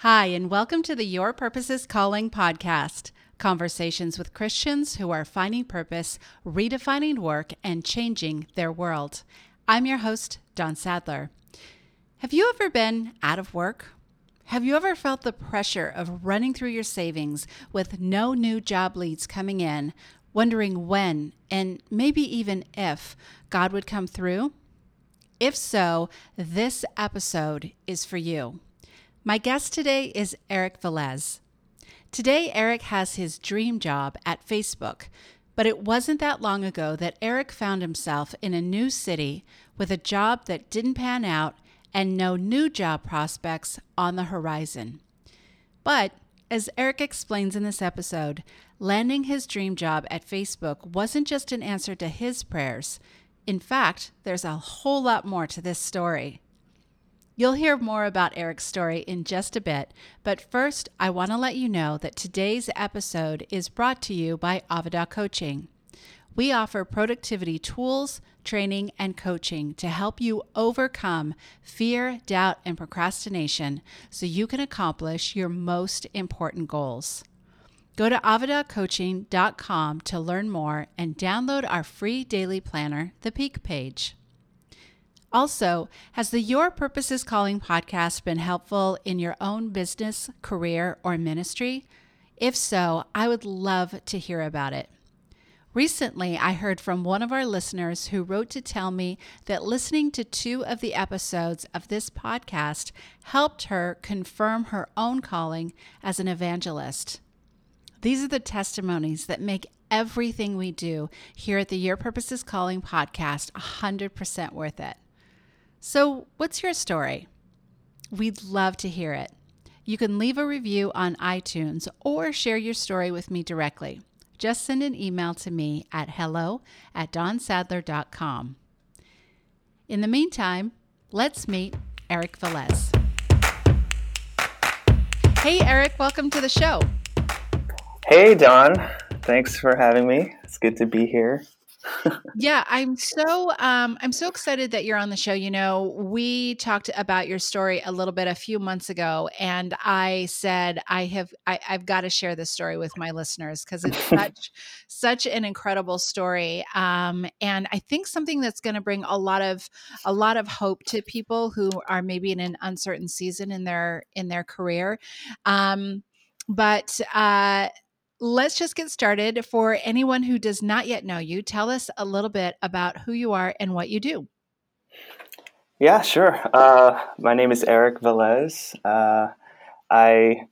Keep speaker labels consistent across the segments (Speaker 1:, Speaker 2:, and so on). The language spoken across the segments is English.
Speaker 1: Hi, and welcome to the Your Purpose is Calling podcast conversations with Christians who are finding purpose, redefining work, and changing their world. I'm your host, Dawn Sadler. Have you ever been out of work? Have you ever felt the pressure of running through your savings with no new job leads coming in, wondering when and maybe even if God would come through? If so, this episode is for you. My guest today is Eric Velez. Today, Eric has his dream job at Facebook, but it wasn't that long ago that Eric found himself in a new city with a job that didn't pan out and no new job prospects on the horizon. But as Eric explains in this episode, landing his dream job at Facebook wasn't just an answer to his prayers. In fact, there's a whole lot more to this story. You'll hear more about Eric's story in just a bit, but first, I want to let you know that today's episode is brought to you by Avada Coaching. We offer productivity tools, training, and coaching to help you overcome fear, doubt, and procrastination so you can accomplish your most important goals. Go to avadacoaching.com to learn more and download our free daily planner, The Peak Page. Also, has the Your Purpose is Calling podcast been helpful in your own business, career, or ministry? If so, I would love to hear about it. Recently, I heard from one of our listeners who wrote to tell me that listening to two of the episodes of this podcast helped her confirm her own calling as an evangelist. These are the testimonies that make everything we do here at the Your Purpose is Calling podcast 100% worth it. So, what's your story? We'd love to hear it. You can leave a review on iTunes or share your story with me directly. Just send an email to me at hello at dawnsadler.com. In the meantime, let's meet Eric Velez. Hey, Eric, welcome to the show.
Speaker 2: Hey, Dawn. Thanks for having me. It's good to be here
Speaker 1: yeah, I'm so um, I'm so excited that you're on the show. You know, we talked about your story a little bit a few months ago, and I said I have I, have got to share this story with my listeners because it's such such an incredible story, um, and I think something that's going to bring a lot of a lot of hope to people who are maybe in an uncertain season in their in their career. Um, but uh, let's just get started. For anyone who does not yet know you, tell us a little bit about who you are and what you do.
Speaker 2: Yeah, sure. Uh, my name is Eric Velez. Uh, I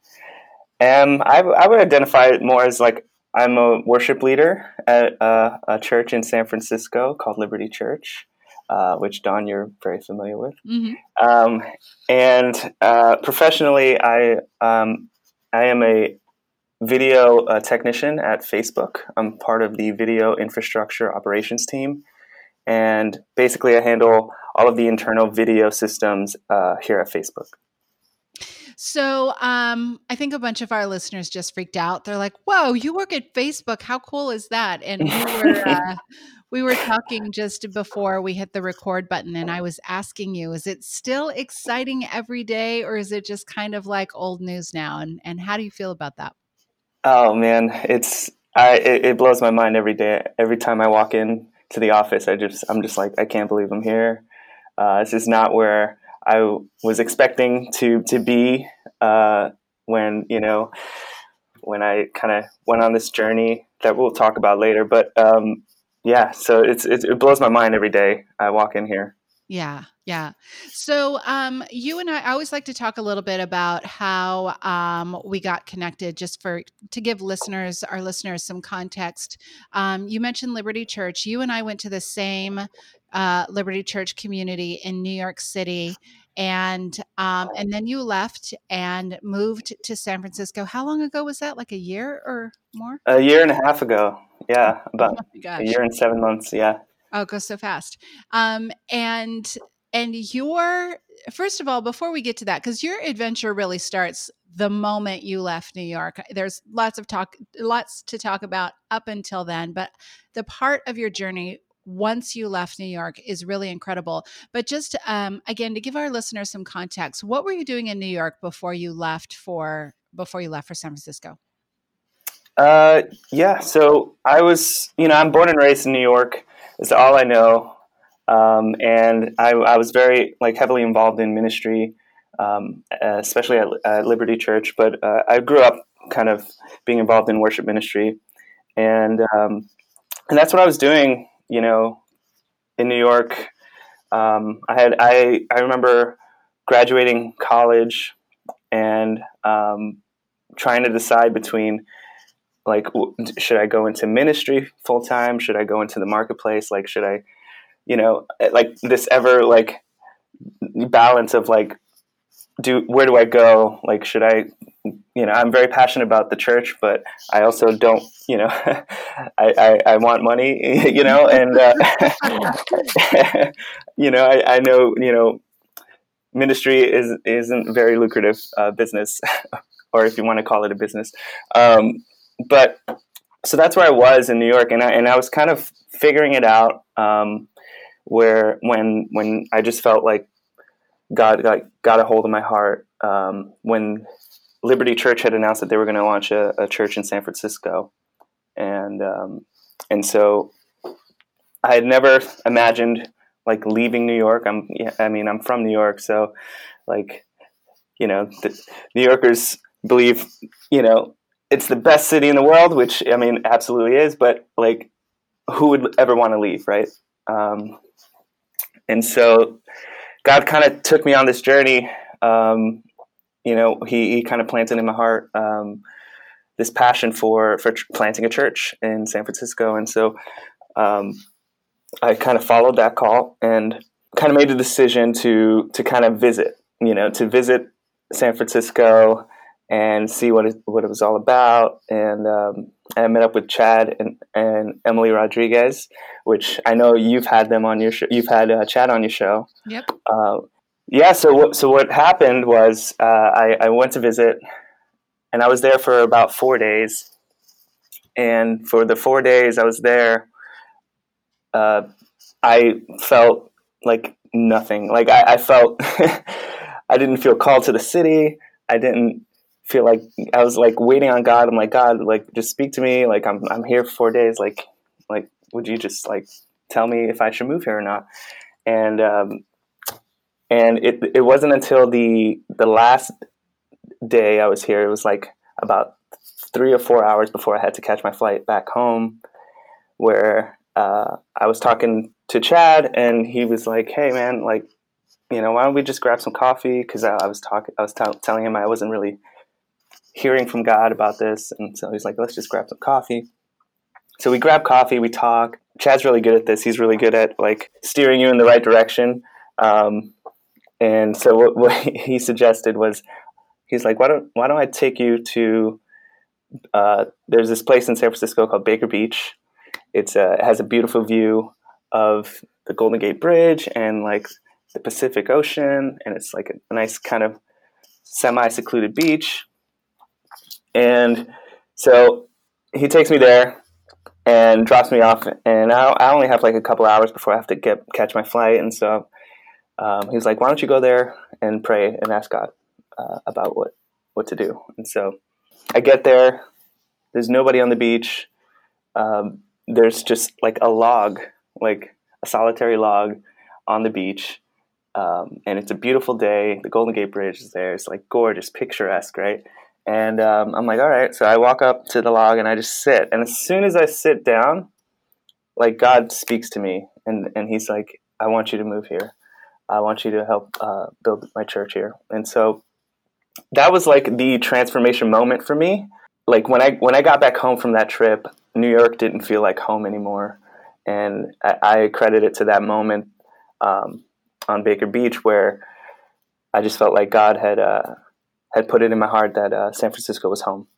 Speaker 2: am, I, I would identify it more as like I'm a worship leader at uh, a church in San Francisco called Liberty Church. Uh, which Dawn, you're very familiar with, mm-hmm. um, and uh, professionally, I um, I am a video uh, technician at Facebook. I'm part of the video infrastructure operations team. And basically, I handle all of the internal video systems uh, here at Facebook.
Speaker 1: So um, I think a bunch of our listeners just freaked out. They're like, "Whoa, you work at Facebook? How cool is that?" And we were uh, we were talking just before we hit the record button, and I was asking you, "Is it still exciting every day, or is it just kind of like old news now?" And and how do you feel about that?
Speaker 2: Oh man, it's I it, it, blows my mind every day. Every time I walk in to the office, I just I'm just like I can't believe I'm here. Uh, this is not where I was expecting to to be uh, when you know when I kind of went on this journey that we'll talk about later. But um, yeah, so it's, it's it blows my mind every day I walk in here.
Speaker 1: Yeah, yeah. So, um, you and I, I always like to talk a little bit about how um, we got connected, just for to give listeners, our listeners, some context. Um, you mentioned Liberty Church. You and I went to the same uh, Liberty Church community in New York City, and um, and then you left and moved to San Francisco. How long ago was that? Like a year or more?
Speaker 2: A year and a half ago. Yeah, about oh a year and seven months. Yeah.
Speaker 1: Oh, it goes so fast. Um, and and your first of all, before we get to that, because your adventure really starts the moment you left New York. There's lots of talk, lots to talk about up until then, but the part of your journey once you left New York is really incredible. But just um, again, to give our listeners some context, what were you doing in New York before you left for before you left for San Francisco?
Speaker 2: Uh, yeah. So I was, you know, I'm born and raised in New York. Is all I know, um, and I, I, was very like heavily involved in ministry, um, especially at, at, Liberty Church. But uh, I grew up kind of being involved in worship ministry, and um, and that's what I was doing. You know, in New York, um, I had I I remember graduating college and um, trying to decide between like should i go into ministry full time should i go into the marketplace like should i you know eh, like this ever like balance of like do where do i go like should i you know i'm very passionate about the church but i also don't you know I, I, I want money you know and uh, you know I, I know you know ministry is isn't very lucrative uh, business or if you want to call it a business um, but so that's where I was in New York, and I and I was kind of figuring it out. Um, where when when I just felt like God got got a hold of my heart um, when Liberty Church had announced that they were going to launch a, a, church in San Francisco, and um, and so I had never imagined like leaving New York. I'm I mean I'm from New York, so like you know New Yorkers believe you know it's the best city in the world, which I mean, absolutely is. But like, who would ever want to leave, right? Um, and so, God kind of took me on this journey. Um, you know, He, he kind of planted in my heart um, this passion for for planting a church in San Francisco, and so um, I kind of followed that call and kind of made a decision to to kind of visit. You know, to visit San Francisco and see what it, what it was all about. And um, I met up with Chad and, and Emily Rodriguez, which I know you've had them on your show. You've had uh, Chad on your show.
Speaker 1: Yep.
Speaker 2: Uh, yeah. So what, so what happened was uh, I, I went to visit, and I was there for about four days. And for the four days I was there, uh, I felt like nothing. Like I, I felt I didn't feel called to the city. I didn't feel like I was like waiting on God. I'm like, God, like just speak to me. Like I'm I'm here for four days. Like like would you just like tell me if I should move here or not? And um, and it it wasn't until the the last day I was here. It was like about three or four hours before I had to catch my flight back home, where uh, I was talking to Chad, and he was like, "Hey, man, like." You know, why don't we just grab some coffee? Because I, I, was talking, I was t- telling him I wasn't really hearing from God about this. And so he's like, let's just grab some coffee. So we grab coffee, we talk. Chad's really good at this. He's really good at like steering you in the right direction. Um, and so what, what, he suggested was, he's like, why don't why don't I take you to? Uh, there's this place in San Francisco called Baker Beach. It's a, it has a beautiful view of the Golden Gate Bridge and like the Pacific Ocean, and it's like a, a nice kind of semi secluded beach. And so he takes me there and drops me off. And I, I only have like a couple hours before I have to get catch my flight. And so um, he's like, "Why don't you go there and pray and ask God uh, about what what to do?" And so I get there. There's nobody on the beach. Um, there's just like a log, like a solitary log on the beach. Um, and it's a beautiful day. The Golden Gate Bridge is there. It's like gorgeous, picturesque, right? And um, I'm like, all right. So I walk up to the log and I just sit. And as soon as I sit down, like God speaks to me, and and He's like, I want you to move here. I want you to help uh, build my church here. And so that was like the transformation moment for me. Like when I when I got back home from that trip, New York didn't feel like home anymore, and I, I credit it to that moment um, on Baker Beach where I just felt like God had. Uh, had put it in my heart that uh, San Francisco was home.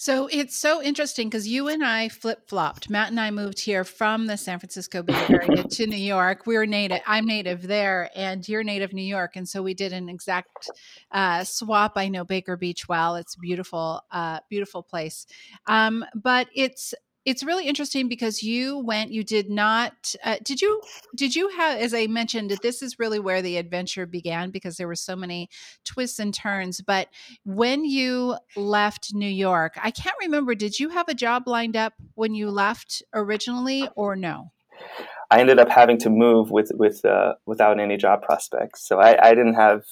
Speaker 1: So it's so interesting because you and I flip flopped. Matt and I moved here from the San Francisco Bay Area to New York. We were native. I'm native there, and you're native New York, and so we did an exact uh, swap. I know Baker Beach well. It's beautiful, uh, beautiful place. Um, but it's it's really interesting because you went you did not uh, did you did you have as i mentioned this is really where the adventure began because there were so many twists and turns but when you left new york i can't remember did you have a job lined up when you left originally or no?
Speaker 2: I ended up having to move with with uh, without any job prospects. So I, I didn't have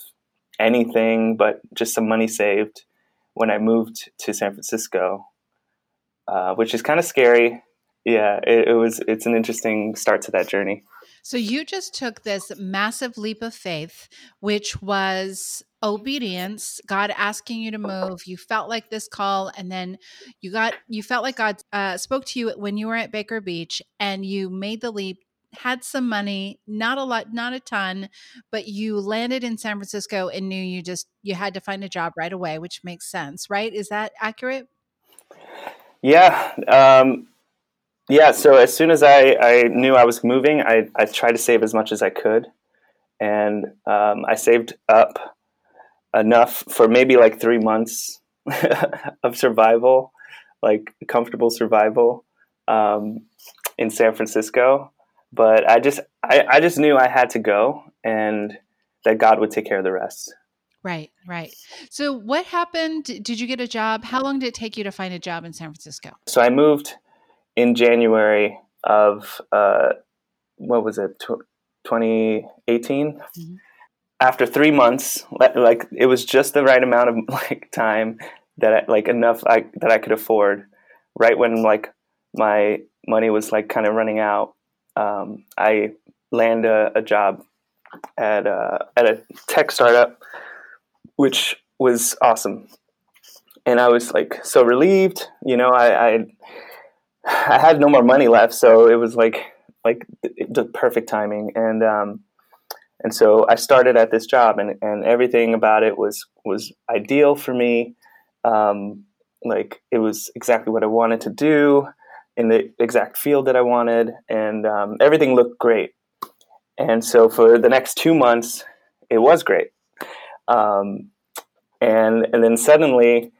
Speaker 2: anything but just some money saved when i moved to san francisco uh, which is kind of scary. Yeah, it, it was. It's an interesting start to that journey.
Speaker 1: So you just took this massive leap of faith, which was obedience, God asking you to move. You felt like this call, and then you got you felt like God uh, spoke to you when you were at Baker Beach, and you made the leap. Had some money, not a lot, not a ton, but you landed in San Francisco and knew you just you had to find a job right away, which makes sense, right? Is that accurate?
Speaker 2: Yeah. Um, yeah. So as soon as I, I knew I was moving, I, I tried to save as much as I could. And um, I saved up enough for maybe like three months of survival, like comfortable survival um, in San Francisco. But I just, I, I just knew I had to go and that God would take care of the rest.
Speaker 1: Right, right. So, what happened? Did you get a job? How long did it take you to find a job in San Francisco?
Speaker 2: So, I moved in January of uh, what was it, 2018. Mm-hmm. After three months, like it was just the right amount of like time that I, like enough I, that I could afford. Right when like my money was like kind of running out, um, I land a, a job at a, at a tech startup which was awesome. And I was like so relieved, you know. I, I I had no more money left, so it was like like the perfect timing. And um, and so I started at this job, and, and everything about it was was ideal for me. Um, like it was exactly what I wanted to do in the exact field that I wanted, and um, everything looked great. And so for the next two months, it was great. Um, and and then suddenly,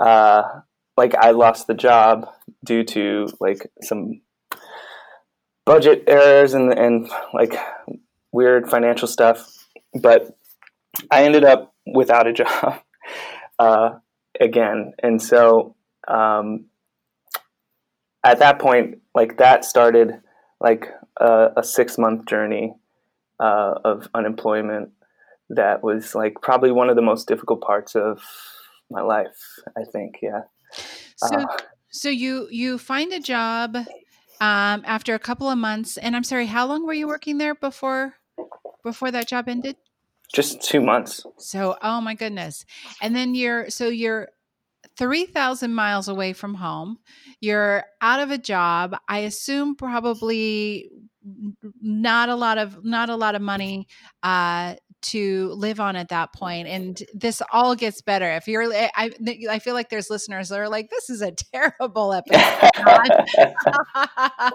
Speaker 2: uh, like I lost the job due to like some budget errors and and like weird financial stuff. But I ended up without a job uh, again, and so um, at that point, like that started like a, a six month journey uh, of unemployment that was like probably one of the most difficult parts of my life. I think, yeah.
Speaker 1: So, uh, so you you find a job um, after a couple of months, and I'm sorry, how long were you working there before before that job ended?
Speaker 2: Just two months.
Speaker 1: So, oh my goodness, and then you're so you're 3,000 miles away from home. You're out of a job. I assume probably not a lot of not a lot of money uh, to live on at that point and this all gets better. If you're i i feel like there's listeners that are like this is a terrible episode.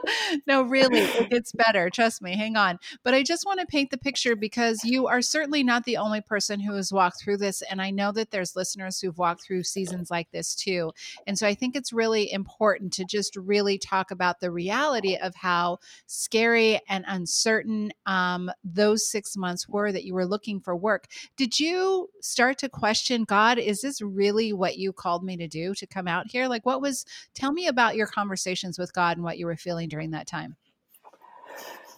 Speaker 1: No really it gets better. Trust me hang on. But i just want to paint the picture because you are certainly not the only person who has walked through this and i know that there's listeners who've walked through seasons like this too. And so i think it's really important to just really talk about the reality of how scary and uncertain um, those six months were that you were looking for work. Did you start to question God, is this really what you called me to do to come out here? Like, what was, tell me about your conversations with God and what you were feeling during that time.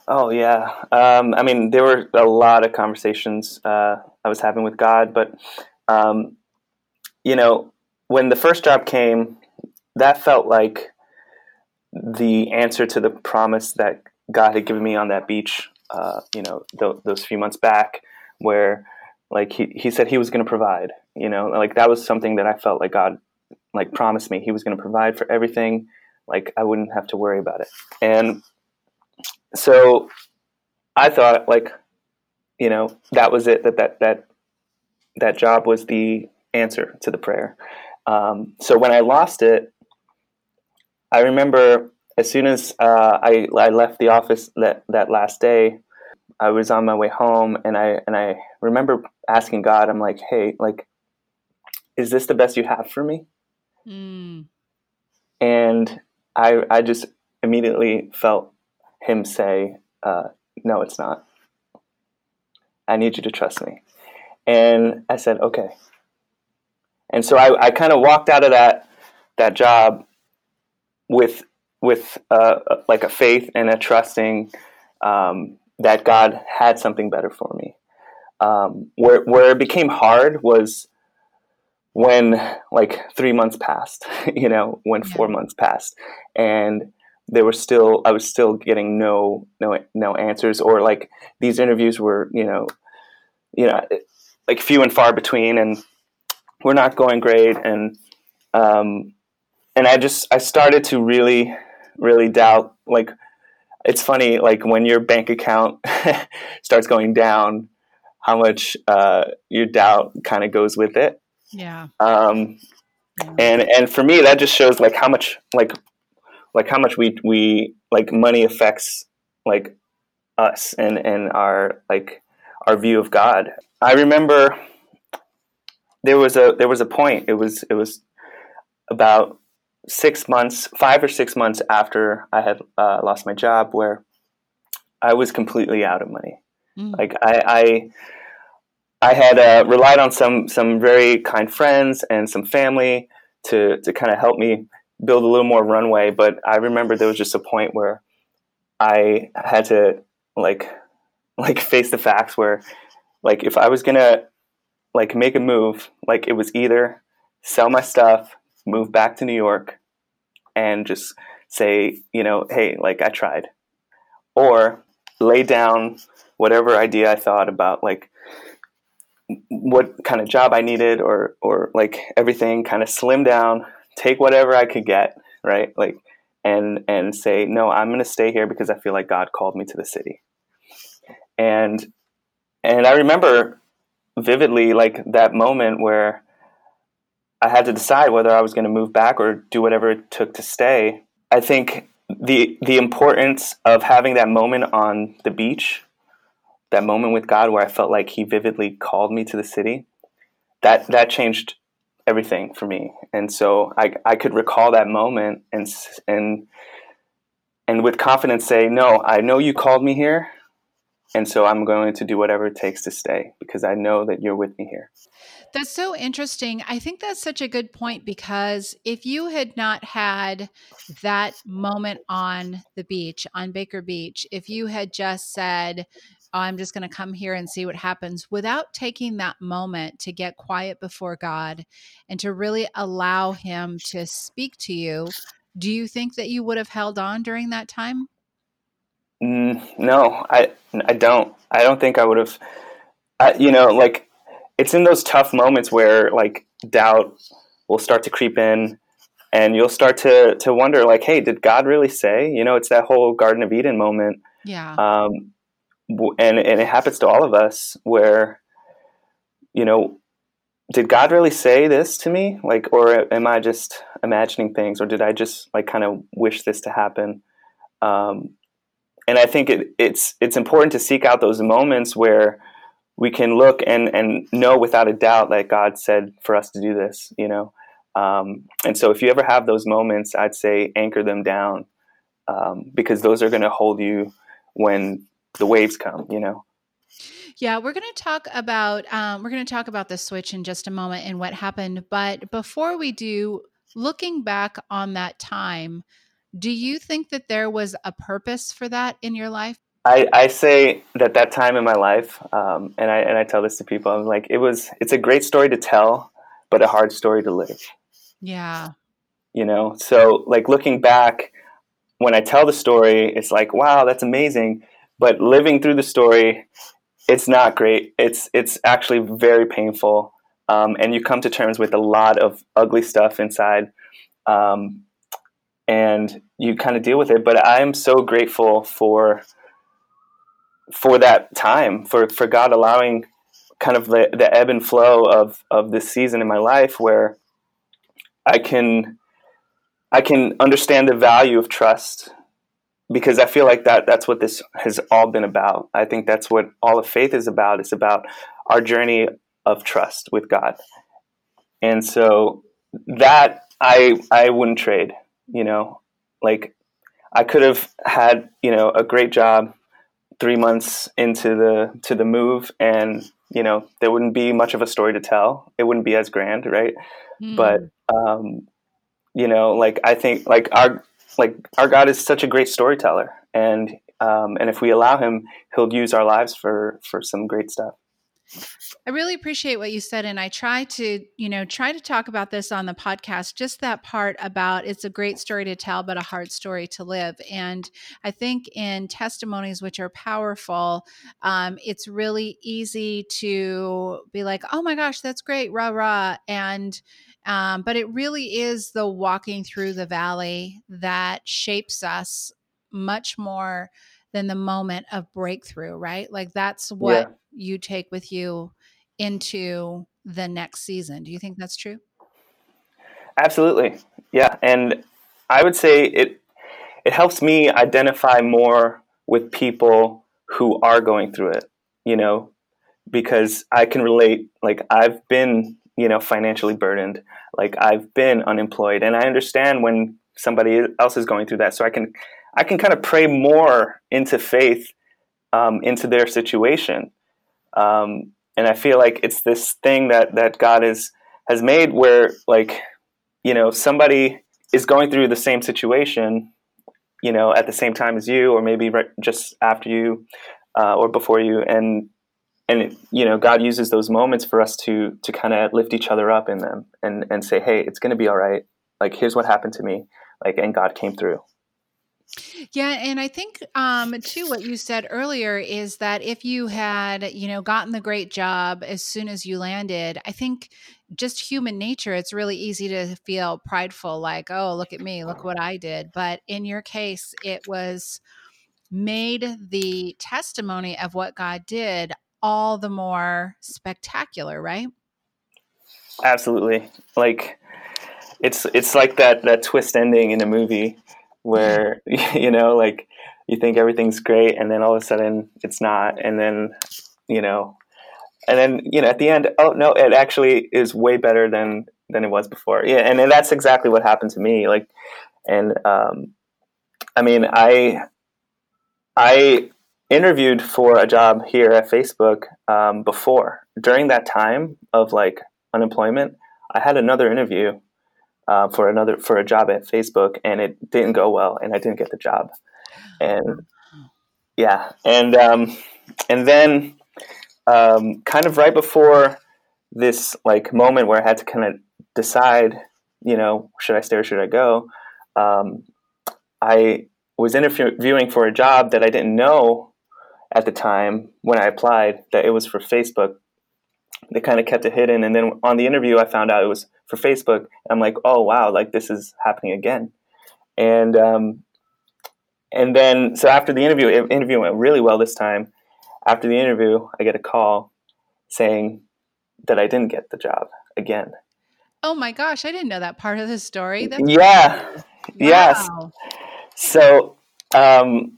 Speaker 2: Oh, yeah. Um, I mean, there were a lot of conversations uh, I was having with God, but, um, you know, when the first job came, that felt like the answer to the promise that God had given me on that beach, uh, you know, th- those few months back where like he, he said he was going to provide you know? Like that was something that i felt like god like promised me. He was going to provide for everything. Like i wouldn't have to worry about it. And so i thought like you know that was it that that that that job was the answer to the prayer. Um, so when i lost it i remember as soon as uh, I, I left the office that, that last day I was on my way home and I and I remember asking God, I'm like, hey, like, is this the best you have for me? Mm. And I I just immediately felt him say, uh, "No, it's not. I need you to trust me." And I said, "Okay." And so I, I kind of walked out of that that job with with uh, like a faith and a trusting um, that God had something better for me. Um, where where it became hard was when like three months passed, you know, when four months passed, and there were still I was still getting no no no answers, or like these interviews were you know you know like few and far between, and we're not going great, and um, and I just I started to really really doubt like it's funny like when your bank account starts going down how much uh, your doubt kind of goes with it
Speaker 1: yeah.
Speaker 2: Um, yeah. and and for me that just shows like how much like like how much we we like money affects like us and and our like our view of God. I remember there was a there was a point. It was it was about six months, five or six months after I had uh, lost my job, where I was completely out of money. Mm. Like I, I I had uh, relied on some some very kind friends and some family to to kind of help me build a little more runway. But I remember there was just a point where I had to like like face the facts where like if I was gonna like make a move, like it was either sell my stuff, move back to New York, and just say, you know, hey, like I tried, or lay down whatever idea I thought about like what kind of job I needed or or like everything kind of slim down, take whatever I could get, right? Like and and say, "No, I'm going to stay here because I feel like God called me to the city." And and I remember vividly like that moment where I had to decide whether I was going to move back or do whatever it took to stay. I think the the importance of having that moment on the beach that moment with God where I felt like He vividly called me to the city, that that changed everything for me. And so I I could recall that moment and and and with confidence say, "No, I know you called me here, and so I'm going to do whatever it takes to stay because I know that you're with me here."
Speaker 1: That's so interesting. I think that's such a good point because if you had not had that moment on the beach, on Baker Beach, if you had just said, oh, I'm just going to come here and see what happens without taking that moment to get quiet before God and to really allow Him to speak to you. Do you think that you would have held on during that time?
Speaker 2: Mm, no, I I don't. I don't think I would have. You know, like it's in those tough moments where like doubt will start to creep in, and you'll start to to wonder, like, hey, did God really say? You know, it's that whole Garden of Eden moment.
Speaker 1: Yeah.
Speaker 2: Um, and and it happens to all of us where you know did god really say this to me like or am i just imagining things or did i just like kind of wish this to happen um, and i think it, it's it's important to seek out those moments where we can look and and know without a doubt that god said for us to do this you know um, and so if you ever have those moments i'd say anchor them down um, because those are going to hold you when the waves come, you know.
Speaker 1: Yeah, we're going to talk about um, we're going to talk about the switch in just a moment and what happened. But before we do, looking back on that time, do you think that there was a purpose for that in your life?
Speaker 2: I, I say that that time in my life, um, and I and I tell this to people. I'm like, it was. It's a great story to tell, but a hard story to live.
Speaker 1: Yeah.
Speaker 2: You know, so like looking back, when I tell the story, it's like, wow, that's amazing but living through the story, it's not great. It's it's actually very painful, um, and you come to terms with a lot of ugly stuff inside, um, and you kind of deal with it. But I am so grateful for for that time, for for God allowing kind of the, the ebb and flow of of this season in my life where I can I can understand the value of trust because I feel like that that's what this has all been about. I think that's what all of faith is about. It's about our journey of trust with God. And so that I I wouldn't trade, you know. like I could have had you know a great job three months into the to the move and you know there wouldn't be much of a story to tell it wouldn't be as grand right mm. but um you know like i think like our like our god is such a great storyteller and um and if we allow him he'll use our lives for for some great stuff
Speaker 1: I really appreciate what you said. And I try to, you know, try to talk about this on the podcast, just that part about it's a great story to tell, but a hard story to live. And I think in testimonies, which are powerful, um, it's really easy to be like, oh my gosh, that's great, rah, rah. And, um, but it really is the walking through the valley that shapes us much more than the moment of breakthrough, right? Like that's what yeah. you take with you into the next season. Do you think that's true?
Speaker 2: Absolutely. Yeah, and I would say it it helps me identify more with people who are going through it, you know, because I can relate like I've been, you know, financially burdened, like I've been unemployed and I understand when somebody else is going through that so I can I can kind of pray more into faith um, into their situation. Um, and I feel like it's this thing that that God is has made where like you know somebody is going through the same situation, you know, at the same time as you, or maybe right just after you, uh, or before you, and and you know God uses those moments for us to to kind of lift each other up in them and and say, hey, it's going to be all right. Like here's what happened to me, like and God came through.
Speaker 1: Yeah, and I think um, too what you said earlier is that if you had, you know, gotten the great job as soon as you landed, I think just human nature, it's really easy to feel prideful, like, oh, look at me, look what I did. But in your case, it was made the testimony of what God did all the more spectacular, right?
Speaker 2: Absolutely. Like it's it's like that that twist ending in a movie where you know like you think everything's great and then all of a sudden it's not and then you know and then you know at the end oh no it actually is way better than than it was before. Yeah and, and that's exactly what happened to me like and um i mean i i interviewed for a job here at facebook um, before. During that time of like unemployment i had another interview uh, for another for a job at Facebook, and it didn't go well, and I didn't get the job. And yeah, and um, and then um, kind of right before this like moment where I had to kind of decide, you know, should I stay or should I go? Um, I was interviewing for a job that I didn't know at the time when I applied that it was for Facebook. They kind of kept it hidden, and then on the interview, I found out it was for Facebook. I'm like, oh wow, like this is happening again, and um, and then so after the interview, interview went really well this time. After the interview, I get a call saying that I didn't get the job again.
Speaker 1: Oh my gosh, I didn't know that part of the story.
Speaker 2: That's yeah, wow. yes. So, um,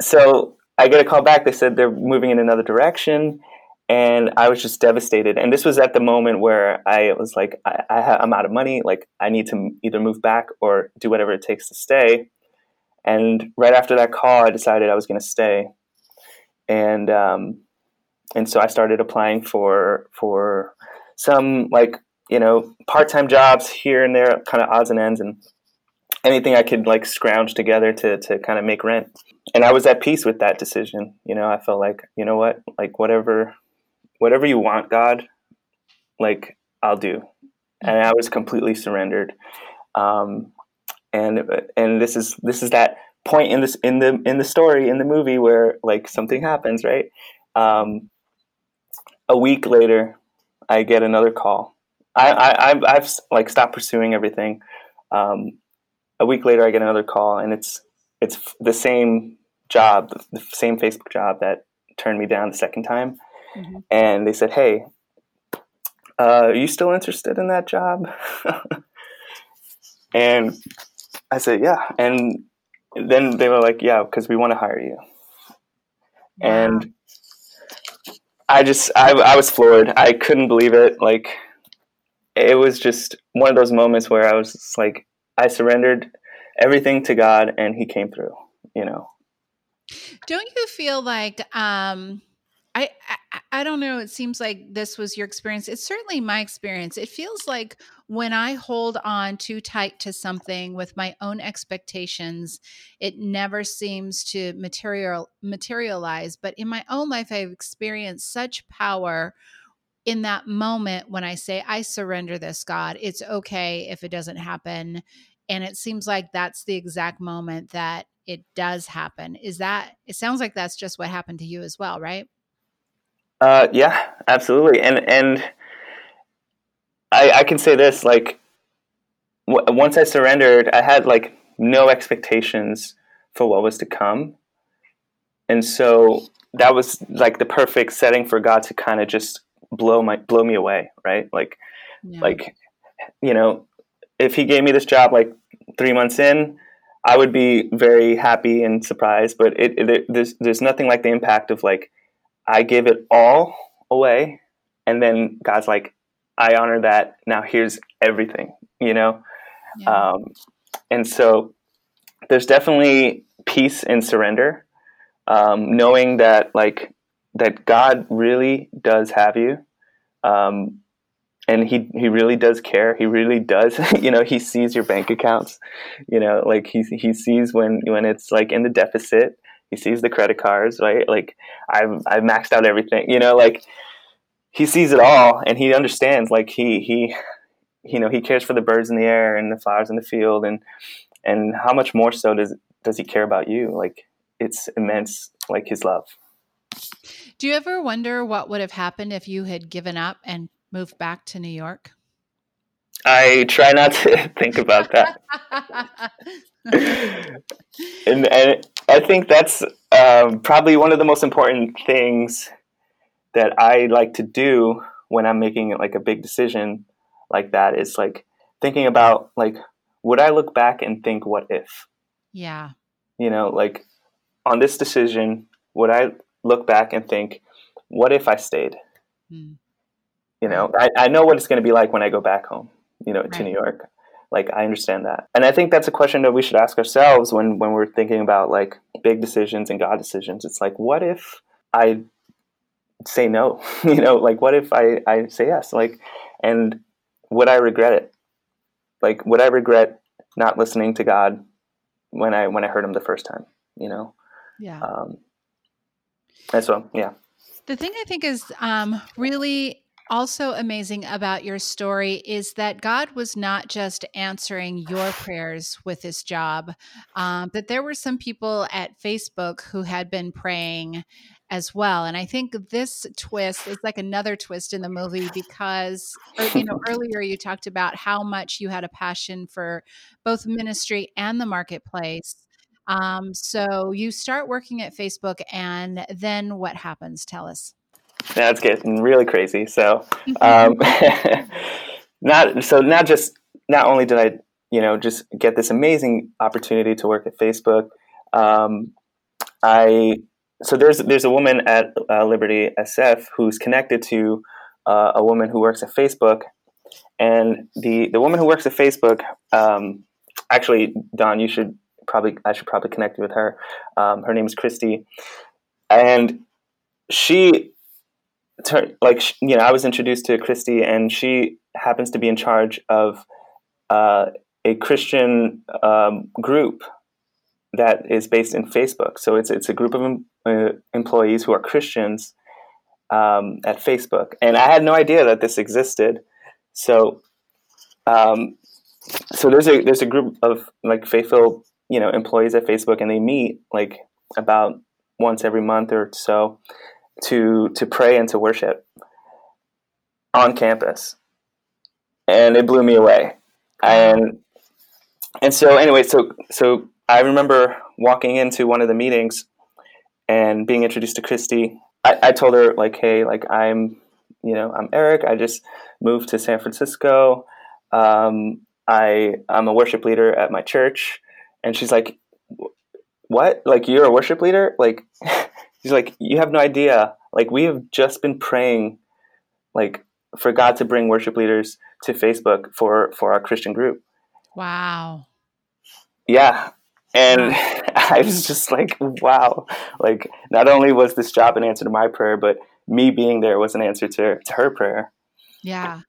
Speaker 2: so I get a call back. They said they're moving in another direction, and I was just devastated. And this was at the moment where I was like, I, I am out of money. Like, I need to either move back or do whatever it takes to stay. And right after that call, I decided I was going to stay. And um, and so I started applying for for some like you know part time jobs here and there, kind of odds and ends, and anything I could like scrounge together to to kind of make rent. And I was at peace with that decision. You know, I felt like you know what, like whatever whatever you want, God, like I'll do. And I was completely surrendered. Um, and and this is this is that point in this in the in the story in the movie where like something happens, right? Um, a week later, I get another call. I, I I've, I've like stopped pursuing everything. Um, a week later, I get another call, and it's it's the same job, the same Facebook job that turned me down the second time mm-hmm. and they said, "Hey, uh, are you still interested in that job?" and I said, "Yeah." And then they were like, "Yeah, because we want to hire you." And I just, I, I was floored. I couldn't believe it. Like, it was just one of those moments where I was like, I surrendered everything to God, and He came through. You know.
Speaker 1: Don't you feel like um, I, I I don't know. It seems like this was your experience. It's certainly my experience. It feels like when I hold on too tight to something with my own expectations, it never seems to material materialize. But in my own life, I've experienced such power in that moment when I say, I surrender this, God, it's okay if it doesn't happen. And it seems like that's the exact moment that it does happen. Is that, it sounds like that's just what happened to you as well, right?
Speaker 2: Uh, yeah, absolutely. And, and I, I can say this, like, w- once I surrendered, I had like no expectations for what was to come. And so that was like the perfect setting for God to kind of just blow my blow me away, right? Like, yeah. like, you know, if he gave me this job like three months in, I would be very happy and surprised. But it, it there's there's nothing like the impact of like I give it all away, and then God's like, I honor that. Now here's everything, you know. Yeah. Um, and so there's definitely peace in surrender, um, knowing that like that God really does have you. Um, and he, he really does care. He really does, you know, he sees your bank accounts, you know, like he, he sees when, when it's like in the deficit, he sees the credit cards, right? Like I've, I've maxed out everything, you know, like he sees it all and he understands, like he, he, you know, he cares for the birds in the air and the flowers in the field. And, and how much more so does, does he care about you? Like it's immense, like his love.
Speaker 1: Do you ever wonder what would have happened if you had given up and moved back to New York?
Speaker 2: I try not to think about that. and, and, I think that's um, probably one of the most important things that I like to do when I'm making like a big decision like that is like thinking about like would I look back and think what if?
Speaker 1: Yeah.
Speaker 2: You know, like on this decision, would I look back and think, what if I stayed? Mm. You know, I, I know what it's going to be like when I go back home, you know, right. to New York. Like, I understand that. And I think that's a question that we should ask ourselves when, when we're thinking about like big decisions and God decisions. It's like, what if I say no? you know, like, what if I, I say yes? Like, and would I regret it? Like, would I regret not listening to God when I, when I heard him the first time, you know?
Speaker 1: Yeah. Um,
Speaker 2: and so, yeah.
Speaker 1: The thing I think is um, really also amazing about your story is that God was not just answering your prayers with this job, um, that there were some people at Facebook who had been praying as well. And I think this twist is like another twist in the movie because, you know, earlier you talked about how much you had a passion for both ministry and the marketplace. Um, so you start working at Facebook, and then what happens? Tell us.
Speaker 2: That's getting really crazy. So, um, not so not just not only did I you know just get this amazing opportunity to work at Facebook, um, I so there's there's a woman at uh, Liberty SF who's connected to uh, a woman who works at Facebook, and the the woman who works at Facebook, um, actually, Dawn, you should probably I should probably connect you with her. Um, her name is Christy, and she, like you know, I was introduced to Christy, and she happens to be in charge of uh, a Christian um, group that is based in Facebook. So it's it's a group of uh, employees who are Christians um, at Facebook, and I had no idea that this existed. So, um, so there's a there's a group of like faithful you know employees at Facebook, and they meet like about once every month or so to to pray and to worship on campus, and it blew me away. And and so anyway, so so I remember walking into one of the meetings and being introduced to Christy. I, I told her like, hey, like I'm you know I'm Eric. I just moved to San Francisco. Um, I I'm a worship leader at my church and she's like what like you're a worship leader like she's like you have no idea like we have just been praying like for god to bring worship leaders to facebook for for our christian group
Speaker 1: wow
Speaker 2: yeah. And I was just like, wow. Like, not only was this job an answer to my prayer, but me being there was an answer to, to her prayer.
Speaker 1: Yeah.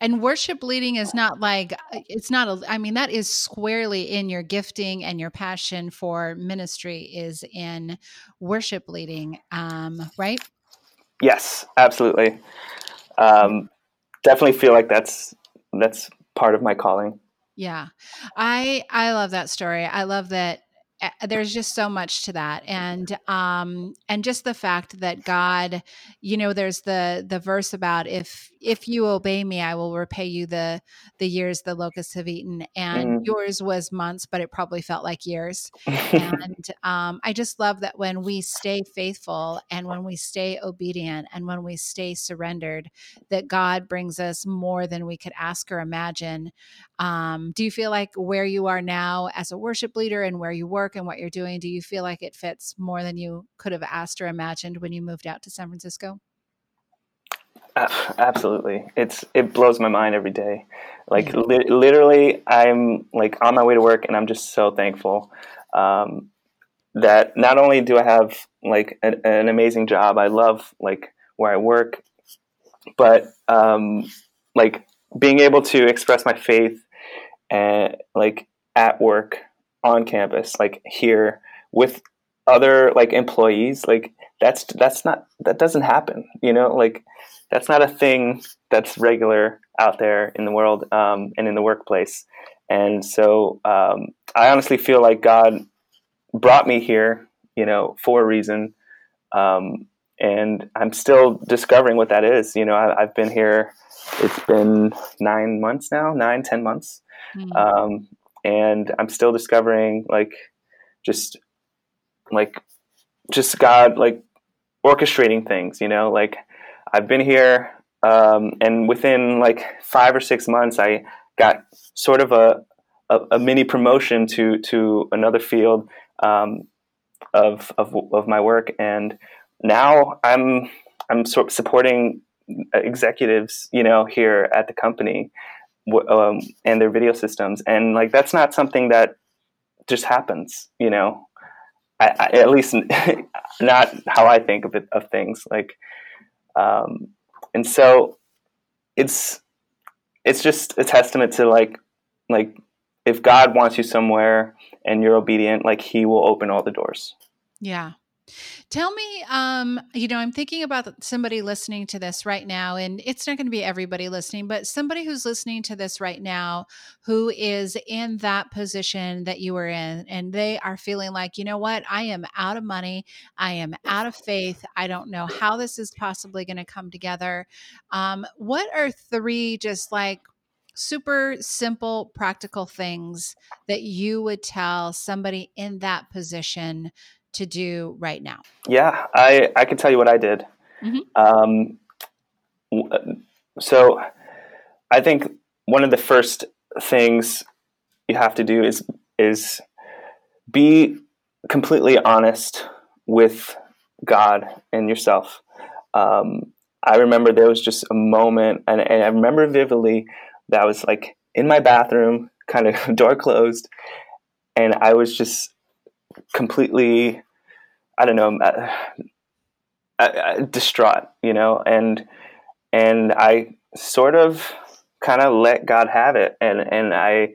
Speaker 1: And worship leading is not like, uh, it's not, a, I mean, that is squarely in your gifting and your passion for ministry is in worship leading, um, right?
Speaker 2: Yes, absolutely. Um, definitely feel like that's, that's part of my calling.
Speaker 1: Yeah. I I love that story. I love that there's just so much to that and um and just the fact that god you know there's the the verse about if if you obey me i will repay you the the years the locusts have eaten and mm. yours was months but it probably felt like years and um i just love that when we stay faithful and when we stay obedient and when we stay surrendered that god brings us more than we could ask or imagine um do you feel like where you are now as a worship leader and where you work work and what you're doing, do you feel like it fits more than you could have asked or imagined when you moved out to San Francisco?
Speaker 2: Uh, absolutely. It's it blows my mind every day. Like li- literally I'm like on my way to work and I'm just so thankful um, that not only do I have like an, an, amazing job, I love like where I work, but um, like being able to express my faith and like at work on campus, like here with other like employees, like that's that's not that doesn't happen. You know, like that's not a thing that's regular out there in the world um, and in the workplace. And so um, I honestly feel like God brought me here, you know, for a reason. Um, and I'm still discovering what that is. You know, I, have been here. It's been nine months now, nine, ten months. Mm-hmm. Um, and I'm still discovering like just like just God like orchestrating things, you know, like I've been here um, and within like five or six months I got sort of a, a, a mini promotion to to another field um, of, of of my work. And now I'm I'm sort of supporting executives, you know, here at the company um, and their video systems, and like that's not something that just happens, you know. I, I, at least not how I think of it of things like, um, and so it's it's just a testament to like like if God wants you somewhere and you're obedient, like He will open all the doors.
Speaker 1: Yeah, Tell me, um, you know, I'm thinking about somebody listening to this right now, and it's not going to be everybody listening, but somebody who's listening to this right now who is in that position that you were in, and they are feeling like, you know what, I am out of money, I am out of faith, I don't know how this is possibly going to come together. Um, what are three just like super simple, practical things that you would tell somebody in that position to do right now?
Speaker 2: Yeah, I, I can tell you what I did. Mm-hmm. Um, so I think one of the first things you have to do is is be completely honest with God and yourself. Um, I remember there was just a moment, and, and, I remember vividly that I was like in my bathroom, kind of door closed, and I was just completely, I don't know, uh, uh, uh, distraught, you know, and and I sort of kind of let God have it, and and I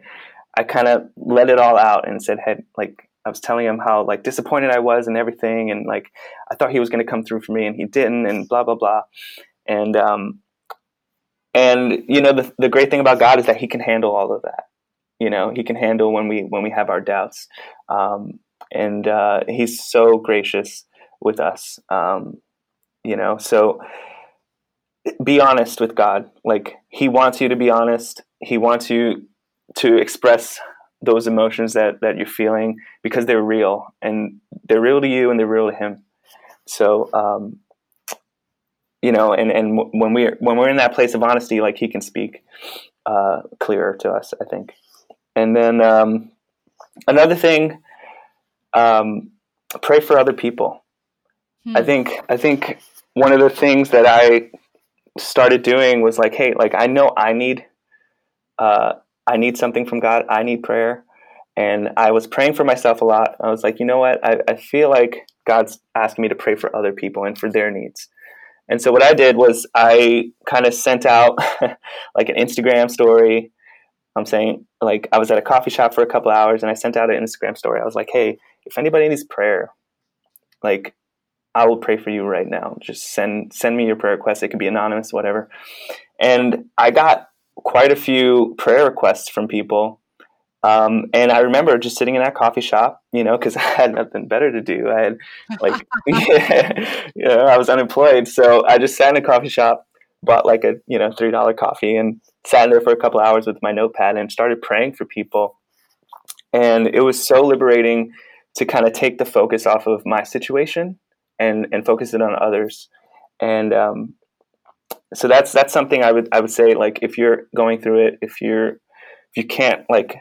Speaker 2: I kind of let it all out and said, hey, like I was telling him how like disappointed I was and everything, and like I thought he was going to come through for me, and he didn't, and blah blah blah, and um, and you know the the great thing about God is that He can handle all of that. You know, He can handle when we when we have our doubts, um, and uh, he's so gracious with us. Um, you know, so be honest with God. Like He wants you to be honest. He wants you to express those emotions that that you're feeling because they're real and they're real to you and they're real to Him. So. Um, you know, and, and when we're when we're in that place of honesty, like he can speak uh, clearer to us, I think. And then um, another thing um, pray for other people. Hmm. I think I think one of the things that I started doing was like, hey, like I know I need uh, I need something from God. I need prayer, and I was praying for myself a lot. I was like, you know what? I, I feel like God's asking me to pray for other people and for their needs. And so what I did was I kind of sent out like an Instagram story. I'm saying like I was at a coffee shop for a couple hours and I sent out an Instagram story. I was like, hey, if anybody needs prayer, like I will pray for you right now. Just send send me your prayer request. It could be anonymous, whatever. And I got quite a few prayer requests from people um, and I remember just sitting in that coffee shop, you know, because I had nothing better to do. I had like, you know, I was unemployed, so I just sat in a coffee shop, bought like a you know three dollar coffee, and sat there for a couple hours with my notepad and started praying for people. And it was so liberating to kind of take the focus off of my situation and and focus it on others. And um, so that's that's something I would I would say like if you're going through it, if you're if you can't like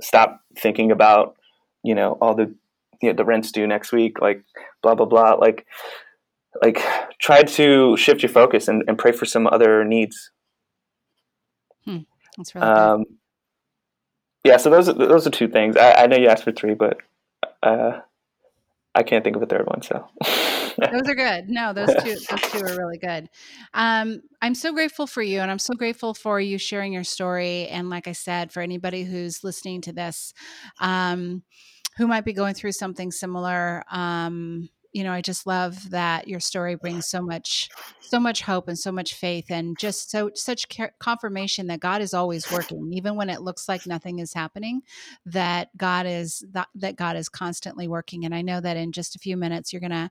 Speaker 2: stop thinking about you know all the you know, the rent's due next week like blah blah blah like like try to shift your focus and, and pray for some other needs
Speaker 1: hmm. that's really um,
Speaker 2: yeah so those are, those are two things I, I know you asked for three but uh, i can't think of a third one so
Speaker 1: those are good. No, those two, those two are really good. Um, I'm so grateful for you, and I'm so grateful for you sharing your story. And like I said, for anybody who's listening to this, um, who might be going through something similar, um, you know, I just love that your story brings so much, so much hope and so much faith, and just so such confirmation that God is always working, even when it looks like nothing is happening. That God is that, that God is constantly working, and I know that in just a few minutes you're gonna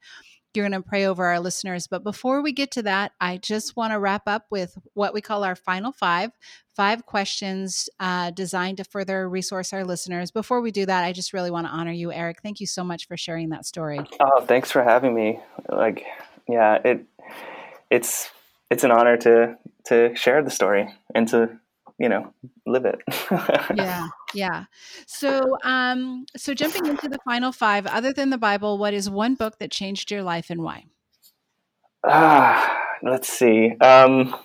Speaker 1: you're going to pray over our listeners. But before we get to that, I just want to wrap up with what we call our final five five questions uh, designed to further resource our listeners. Before we do that, I just really want to honor you, Eric. Thank you so much for sharing that story.
Speaker 2: Oh, thanks for having me. Like, yeah, it it's it's an honor to to share the story and to you know live it.
Speaker 1: Yeah yeah. So um so jumping into the final five other than the bible what is one book that changed your life and why?
Speaker 2: Ah let's see. Um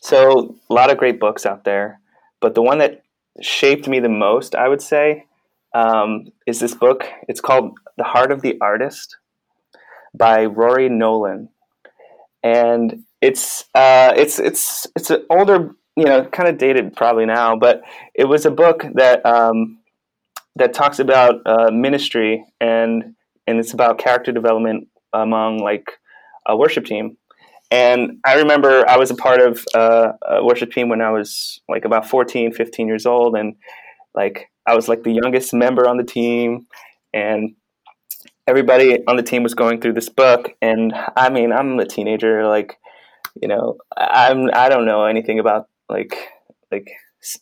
Speaker 2: so a lot of great books out there but the one that shaped me the most i would say um, is this book. It's called the heart of the artist by Rory Noland. And it's uh, it's it's it's an older you know, kind of dated probably now, but it was a book that um, that talks about uh, ministry and and it's about character development among like a worship team. And I remember I was a part of uh, a worship team when I was like about 14, 15 years old. And like I was like the youngest member on the team. And everybody on the team was going through this book. And I mean, I'm a teenager. Like, you know, I'm, I don't know anything about like like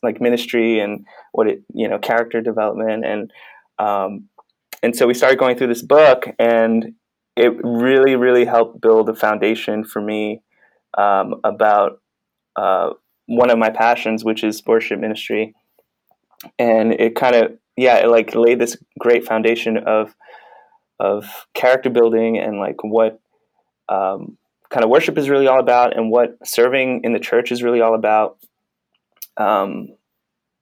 Speaker 2: like ministry and what it you know character development and um, and so we started going through this book and it really really helped build a foundation for me um, about uh, one of my passions which is worship ministry. And it kind of yeah it like laid this great foundation of of character building and like what um, kind of worship is really all about and what serving in the church is really all about. Um,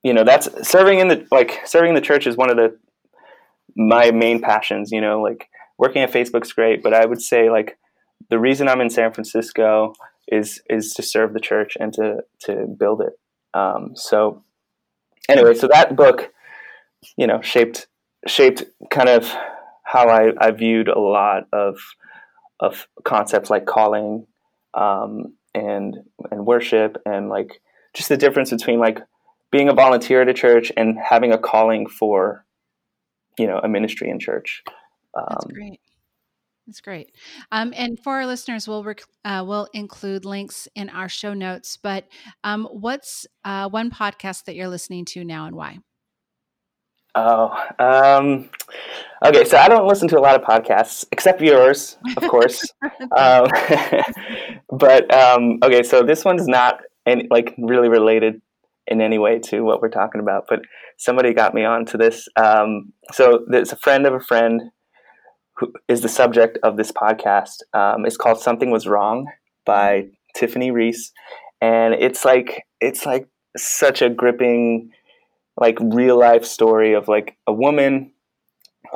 Speaker 2: you know, that's serving in the like serving in the church is one of the my main passions. You know, like working at Facebook's great, but I would say like the reason I'm in San Francisco is is to serve the church and to to build it. Um, so anyway, so that book, you know, shaped shaped kind of how I, I viewed a lot of of concepts like calling um, and and worship and like just the difference between like being a volunteer at a church and having a calling for you know a ministry in church.
Speaker 1: Um, That's great. That's great. Um, and for our listeners, we'll rec- uh, we'll include links in our show notes. But um, what's uh, one podcast that you're listening to now, and why?
Speaker 2: Oh, um, okay. So I don't listen to a lot of podcasts except yours, of course. um, but um, okay, so this one's not any, like really related in any way to what we're talking about. But somebody got me onto this. Um, so there's a friend of a friend who is the subject of this podcast. Um, it's called "Something Was Wrong" by Tiffany Reece, and it's like it's like such a gripping like real life story of like a woman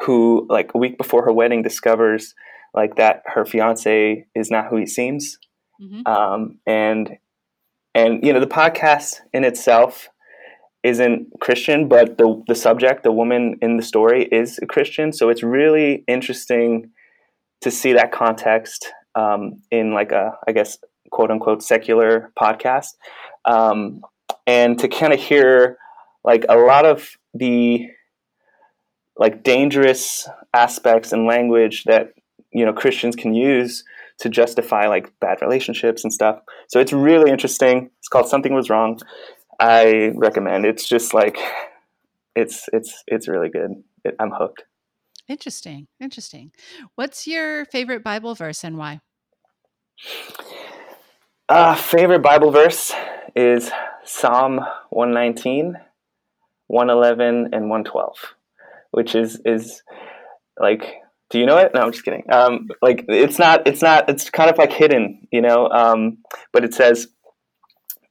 Speaker 2: who like a week before her wedding discovers like that her fiance is not who he seems. Mm-hmm. um, and and you know the podcast in itself isn't christian but the the subject the woman in the story is a christian. So it's really interesting to see that context um, in like a i guess quote unquote secular podcast. Um, and to kind of hear like a lot of the like dangerous aspects and language that you know Christians can use to justify like bad relationships and stuff. So it's really interesting. It's called Something Was Wrong. I recommend. It's just like it's it's it's really good. It, I'm hooked.
Speaker 1: Interesting. Interesting. What's your favorite Bible verse and why?
Speaker 2: Uh, favorite Bible verse is Psalm 119, 111, and 112, which is is like do you know it? No, I'm just kidding. Um, like it's not, it's not, it's kind of like hidden, you know. Um, but it says,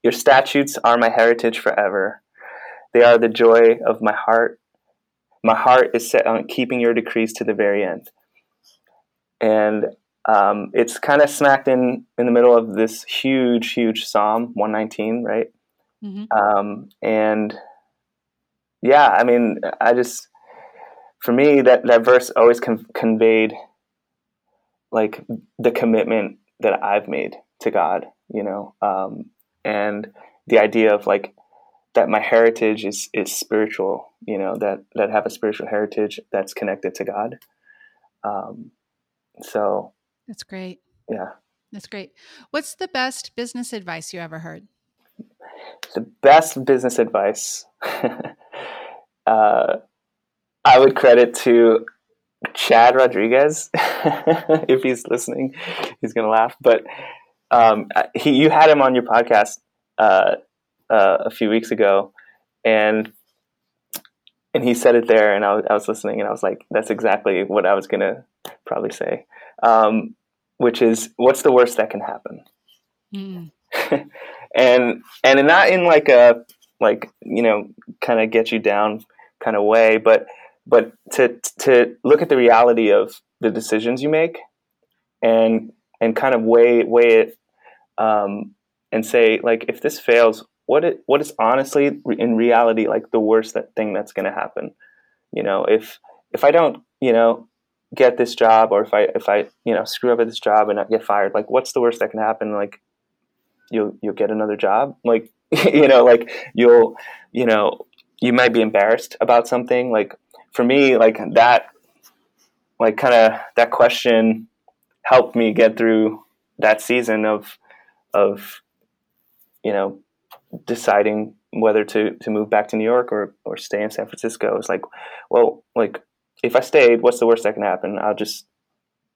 Speaker 2: "Your statutes are my heritage forever; they are the joy of my heart. My heart is set on keeping your decrees to the very end." And um, it's kind of smacked in in the middle of this huge, huge Psalm 119, right? Mm-hmm. Um, and yeah, I mean, I just for me that that verse always con- conveyed like the commitment that I've made to God, you know, um, and the idea of like that my heritage is is spiritual, you know, that that have a spiritual heritage that's connected to God. Um, so
Speaker 1: that's great.
Speaker 2: Yeah,
Speaker 1: that's great. What's the best business advice you ever heard?
Speaker 2: The best business advice. uh, I would credit to Chad Rodriguez. if he's listening, he's gonna laugh. But um, he, you had him on your podcast uh, uh, a few weeks ago, and and he said it there, and I was, I was listening, and I was like, that's exactly what I was gonna probably say, um, which is, what's the worst that can happen? Mm. and and not in like a like you know kind of get you down kind of way, but but to to look at the reality of the decisions you make and and kind of weigh weigh it um, and say like if this fails what it what is honestly in reality like the worst that thing that's going to happen? You know if if i don't you know get this job or if i if i you know screw up at this job and not get fired like what's the worst that can happen? Like you'll you'll get another job? Like you know like you'll you know you might be embarrassed about something like for me, like that, like kind of that question helped me get through that season of, of, you know, deciding whether to, to move back to New York or, or stay in San Francisco. It's like, well, like if I stayed, what's the worst that can happen? I'll just,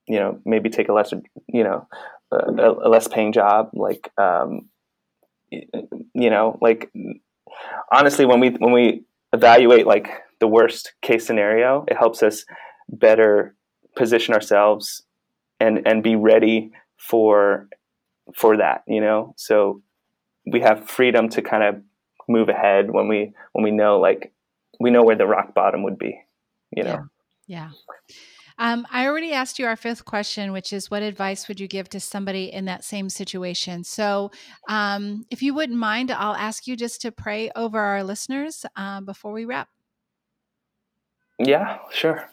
Speaker 2: you know, maybe take a lesser, you know, a, a less paying job. Like, um, you know, like honestly, when we, when we evaluate like the worst case scenario. It helps us better position ourselves and and be ready for for that, you know. So we have freedom to kind of move ahead when we when we know like we know where the rock bottom would be, you know.
Speaker 1: Yeah. yeah. Um, I already asked you our fifth question, which is what advice would you give to somebody in that same situation? So, um, if you wouldn't mind, I'll ask you just to pray over our listeners uh, before we wrap.
Speaker 2: Yeah, sure.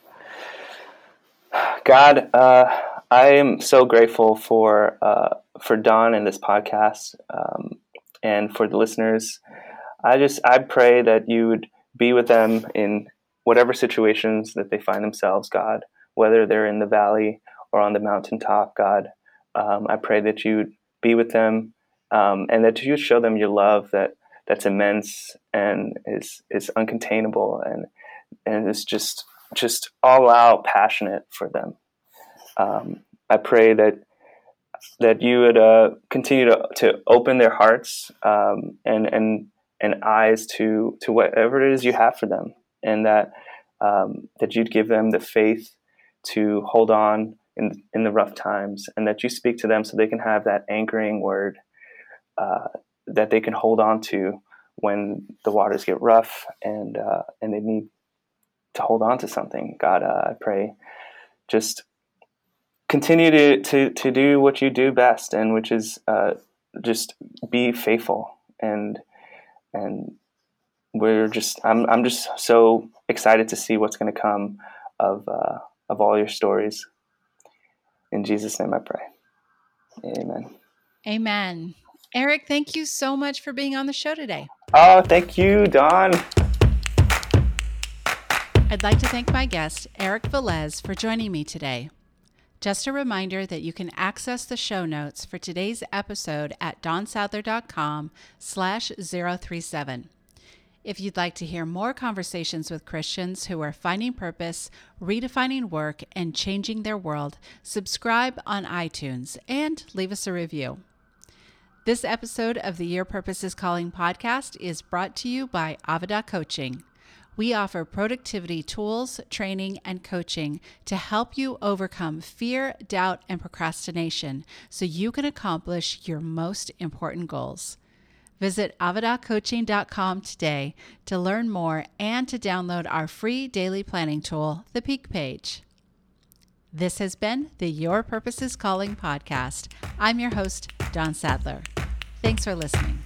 Speaker 2: God, uh, I am so grateful for uh, for Dawn and this podcast, um, and for the listeners. I just I pray that you would be with them in whatever situations that they find themselves, God, whether they're in the valley or on the mountaintop, God. Um, I pray that you be with them um, and that you show them your love that that's immense and is is uncontainable and and is just just all out passionate for them. Um, I pray that that you would uh, continue to, to open their hearts um, and and and eyes to to whatever it is you have for them, and that um, that you'd give them the faith to hold on in in the rough times, and that you speak to them so they can have that anchoring word uh, that they can hold on to when the waters get rough and uh, and they need to hold on to something. God, uh, I pray, just continue to, to to do what you do best, and which is uh, just be faithful and and we're just I'm I'm just so excited to see what's going to come of uh, of all your stories. In Jesus' name, I pray. Amen.
Speaker 1: Amen. Eric, thank you so much for being on the show today.
Speaker 2: Oh, thank you, Dawn.
Speaker 1: I'd like to thank my guest, Eric Velez, for joining me today. Just a reminder that you can access the show notes for today's episode at dawnsadler.com slash 037. If you'd like to hear more conversations with Christians who are finding purpose, redefining work, and changing their world, subscribe on iTunes and leave us a review. This episode of the Your Purpose is Calling podcast is brought to you by Avada Coaching. We offer productivity tools, training, and coaching to help you overcome fear, doubt, and procrastination so you can accomplish your most important goals. Visit avadacoaching.com today to learn more and to download our free daily planning tool, the Peak Page. This has been the Your Purpose is Calling podcast. I'm your host, Dawn Sadler. Thanks for listening.